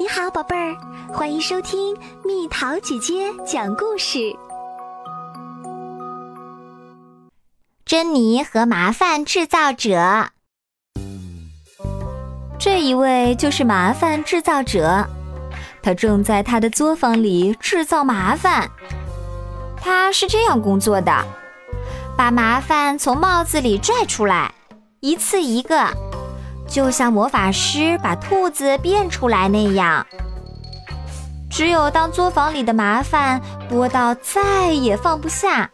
你好，宝贝儿，欢迎收听蜜桃姐姐讲故事。珍妮和麻烦制造者，这一位就是麻烦制造者，他正在他的作坊里制造麻烦。他是这样工作的：把麻烦从帽子里拽出来，一次一个。就像魔法师把兔子变出来那样，只有当作坊里的麻烦多到再也放不下，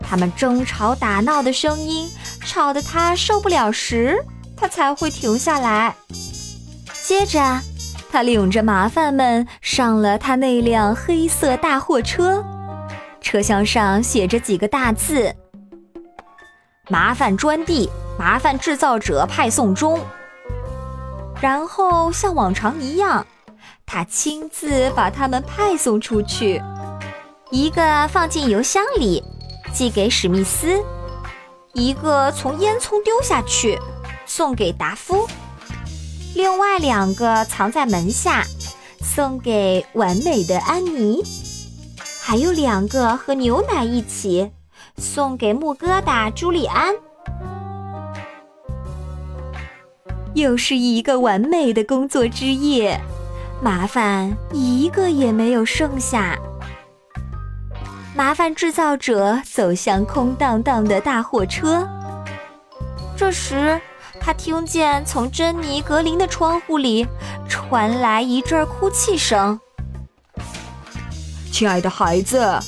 他们争吵打闹的声音吵得他受不了时，他才会停下来。接着，他领着麻烦们上了他那辆黑色大货车，车厢上写着几个大字：“麻烦专递，麻烦制造者派送中。”然后像往常一样，他亲自把它们派送出去，一个放进邮箱里，寄给史密斯；一个从烟囱丢下去，送给达夫；另外两个藏在门下，送给完美的安妮；还有两个和牛奶一起，送给木疙瘩朱利安。又是一个完美的工作之夜，麻烦一个也没有剩下。麻烦制造者走向空荡荡的大货车。这时，他听见从珍妮格林的窗户里传来一阵哭泣声。“亲爱的孩子！”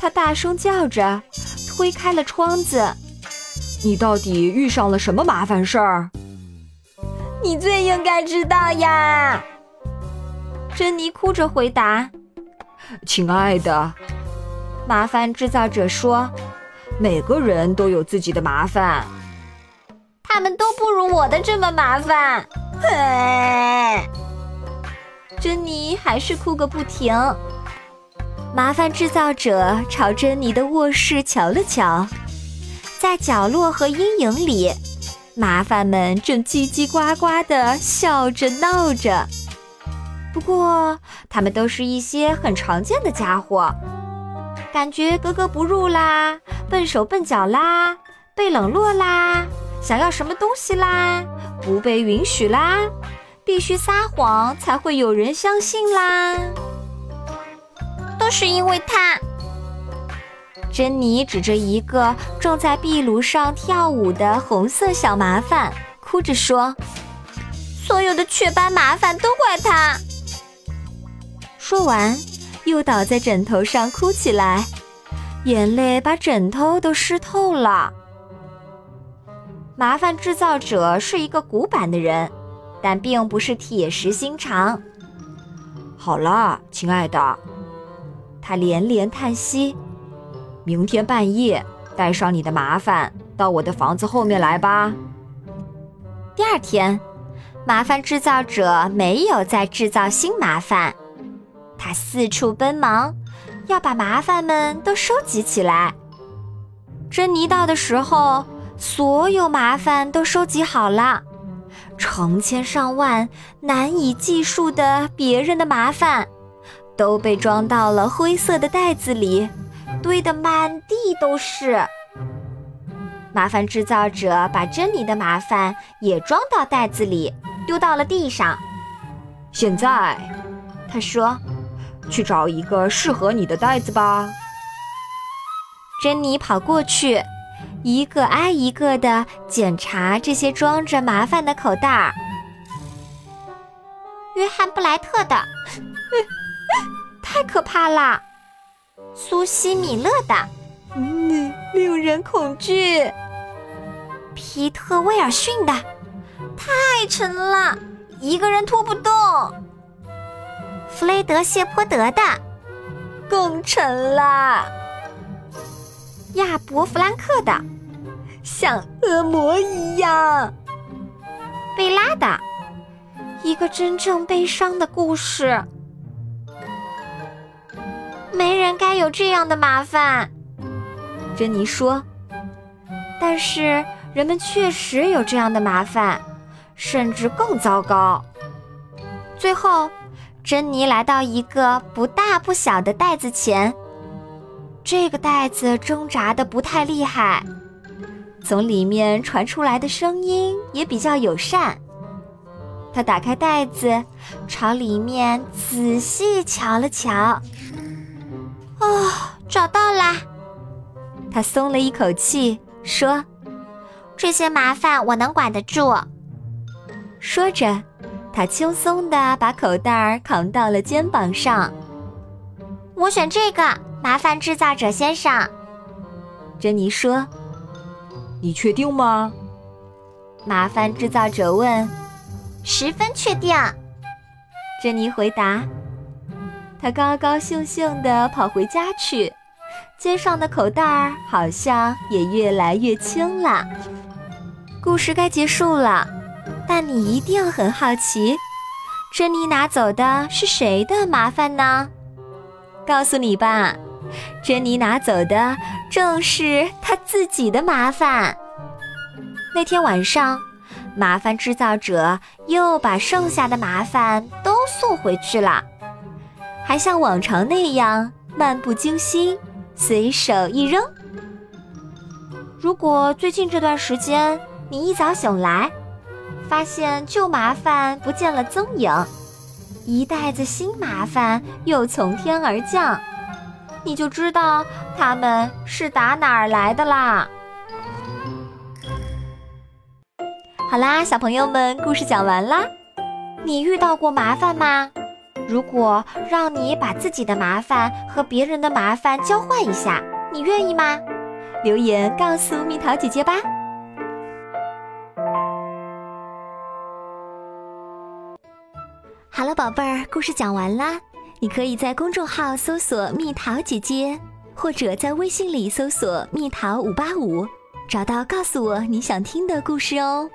他大声叫着，推开了窗子。“你到底遇上了什么麻烦事儿？”你最应该知道呀，珍妮哭着回答：“亲爱的，麻烦制造者说，每个人都有自己的麻烦，他们都不如我的这么麻烦。”嘿，珍妮还是哭个不停。麻烦制造者朝珍妮的卧室瞧了瞧，在角落和阴影里。麻烦们正叽叽呱呱地笑着闹着，不过他们都是一些很常见的家伙，感觉格格不入啦，笨手笨脚啦，被冷落啦，想要什么东西啦，不被允许啦，必须撒谎才会有人相信啦，都是因为他。珍妮指着一个正在壁炉上跳舞的红色小麻烦，哭着说：“所有的雀斑麻烦都怪他。”说完，又倒在枕头上哭起来，眼泪把枕头都湿透了。麻烦制造者是一个古板的人，但并不是铁石心肠。好了，亲爱的，他连连叹息。明天半夜带上你的麻烦到我的房子后面来吧。第二天，麻烦制造者没有再制造新麻烦，他四处奔忙，要把麻烦们都收集起来。珍妮到的时候，所有麻烦都收集好了，成千上万难以计数的别人的麻烦，都被装到了灰色的袋子里。堆得满地都是。麻烦制造者把珍妮的麻烦也装到袋子里，丢到了地上。现在，他说：“去找一个适合你的袋子吧。”珍妮跑过去，一个挨一个地检查这些装着麻烦的口袋。约翰布莱特的，太可怕了。苏西·米勒的，嗯，令人恐惧。皮特·威尔逊的，太沉了，一个人拖不动。弗雷德·谢泼德的，更沉了。亚伯·弗兰克的，像恶魔一样。贝拉的，一个真正悲伤的故事。没人该有这样的麻烦，珍妮说。但是人们确实有这样的麻烦，甚至更糟糕。最后，珍妮来到一个不大不小的袋子前。这个袋子挣扎的不太厉害，从里面传出来的声音也比较友善。他打开袋子，朝里面仔细瞧了瞧。哦，找到啦！他松了一口气，说：“这些麻烦我能管得住。”说着，他轻松地把口袋扛到了肩膀上。我选这个。麻烦制造者先生，珍妮说：“你确定吗？”麻烦制造者问。“十分确定。”珍妮回答。他高高兴兴地跑回家去，肩上的口袋儿好像也越来越轻了。故事该结束了，但你一定很好奇，珍妮拿走的是谁的麻烦呢？告诉你吧。珍妮拿走的正是她自己的麻烦。那天晚上，麻烦制造者又把剩下的麻烦都送回去了，还像往常那样漫不经心，随手一扔。如果最近这段时间你一早醒来，发现旧麻烦不见了踪影，一袋子新麻烦又从天而降。你就知道他们是打哪儿来的啦。好啦，小朋友们，故事讲完啦。你遇到过麻烦吗？如果让你把自己的麻烦和别人的麻烦交换一下，你愿意吗？留言告诉蜜桃姐姐吧。好了，宝贝儿，故事讲完啦。你可以在公众号搜索“蜜桃姐姐”，或者在微信里搜索“蜜桃五八五”，找到告诉我你想听的故事哦。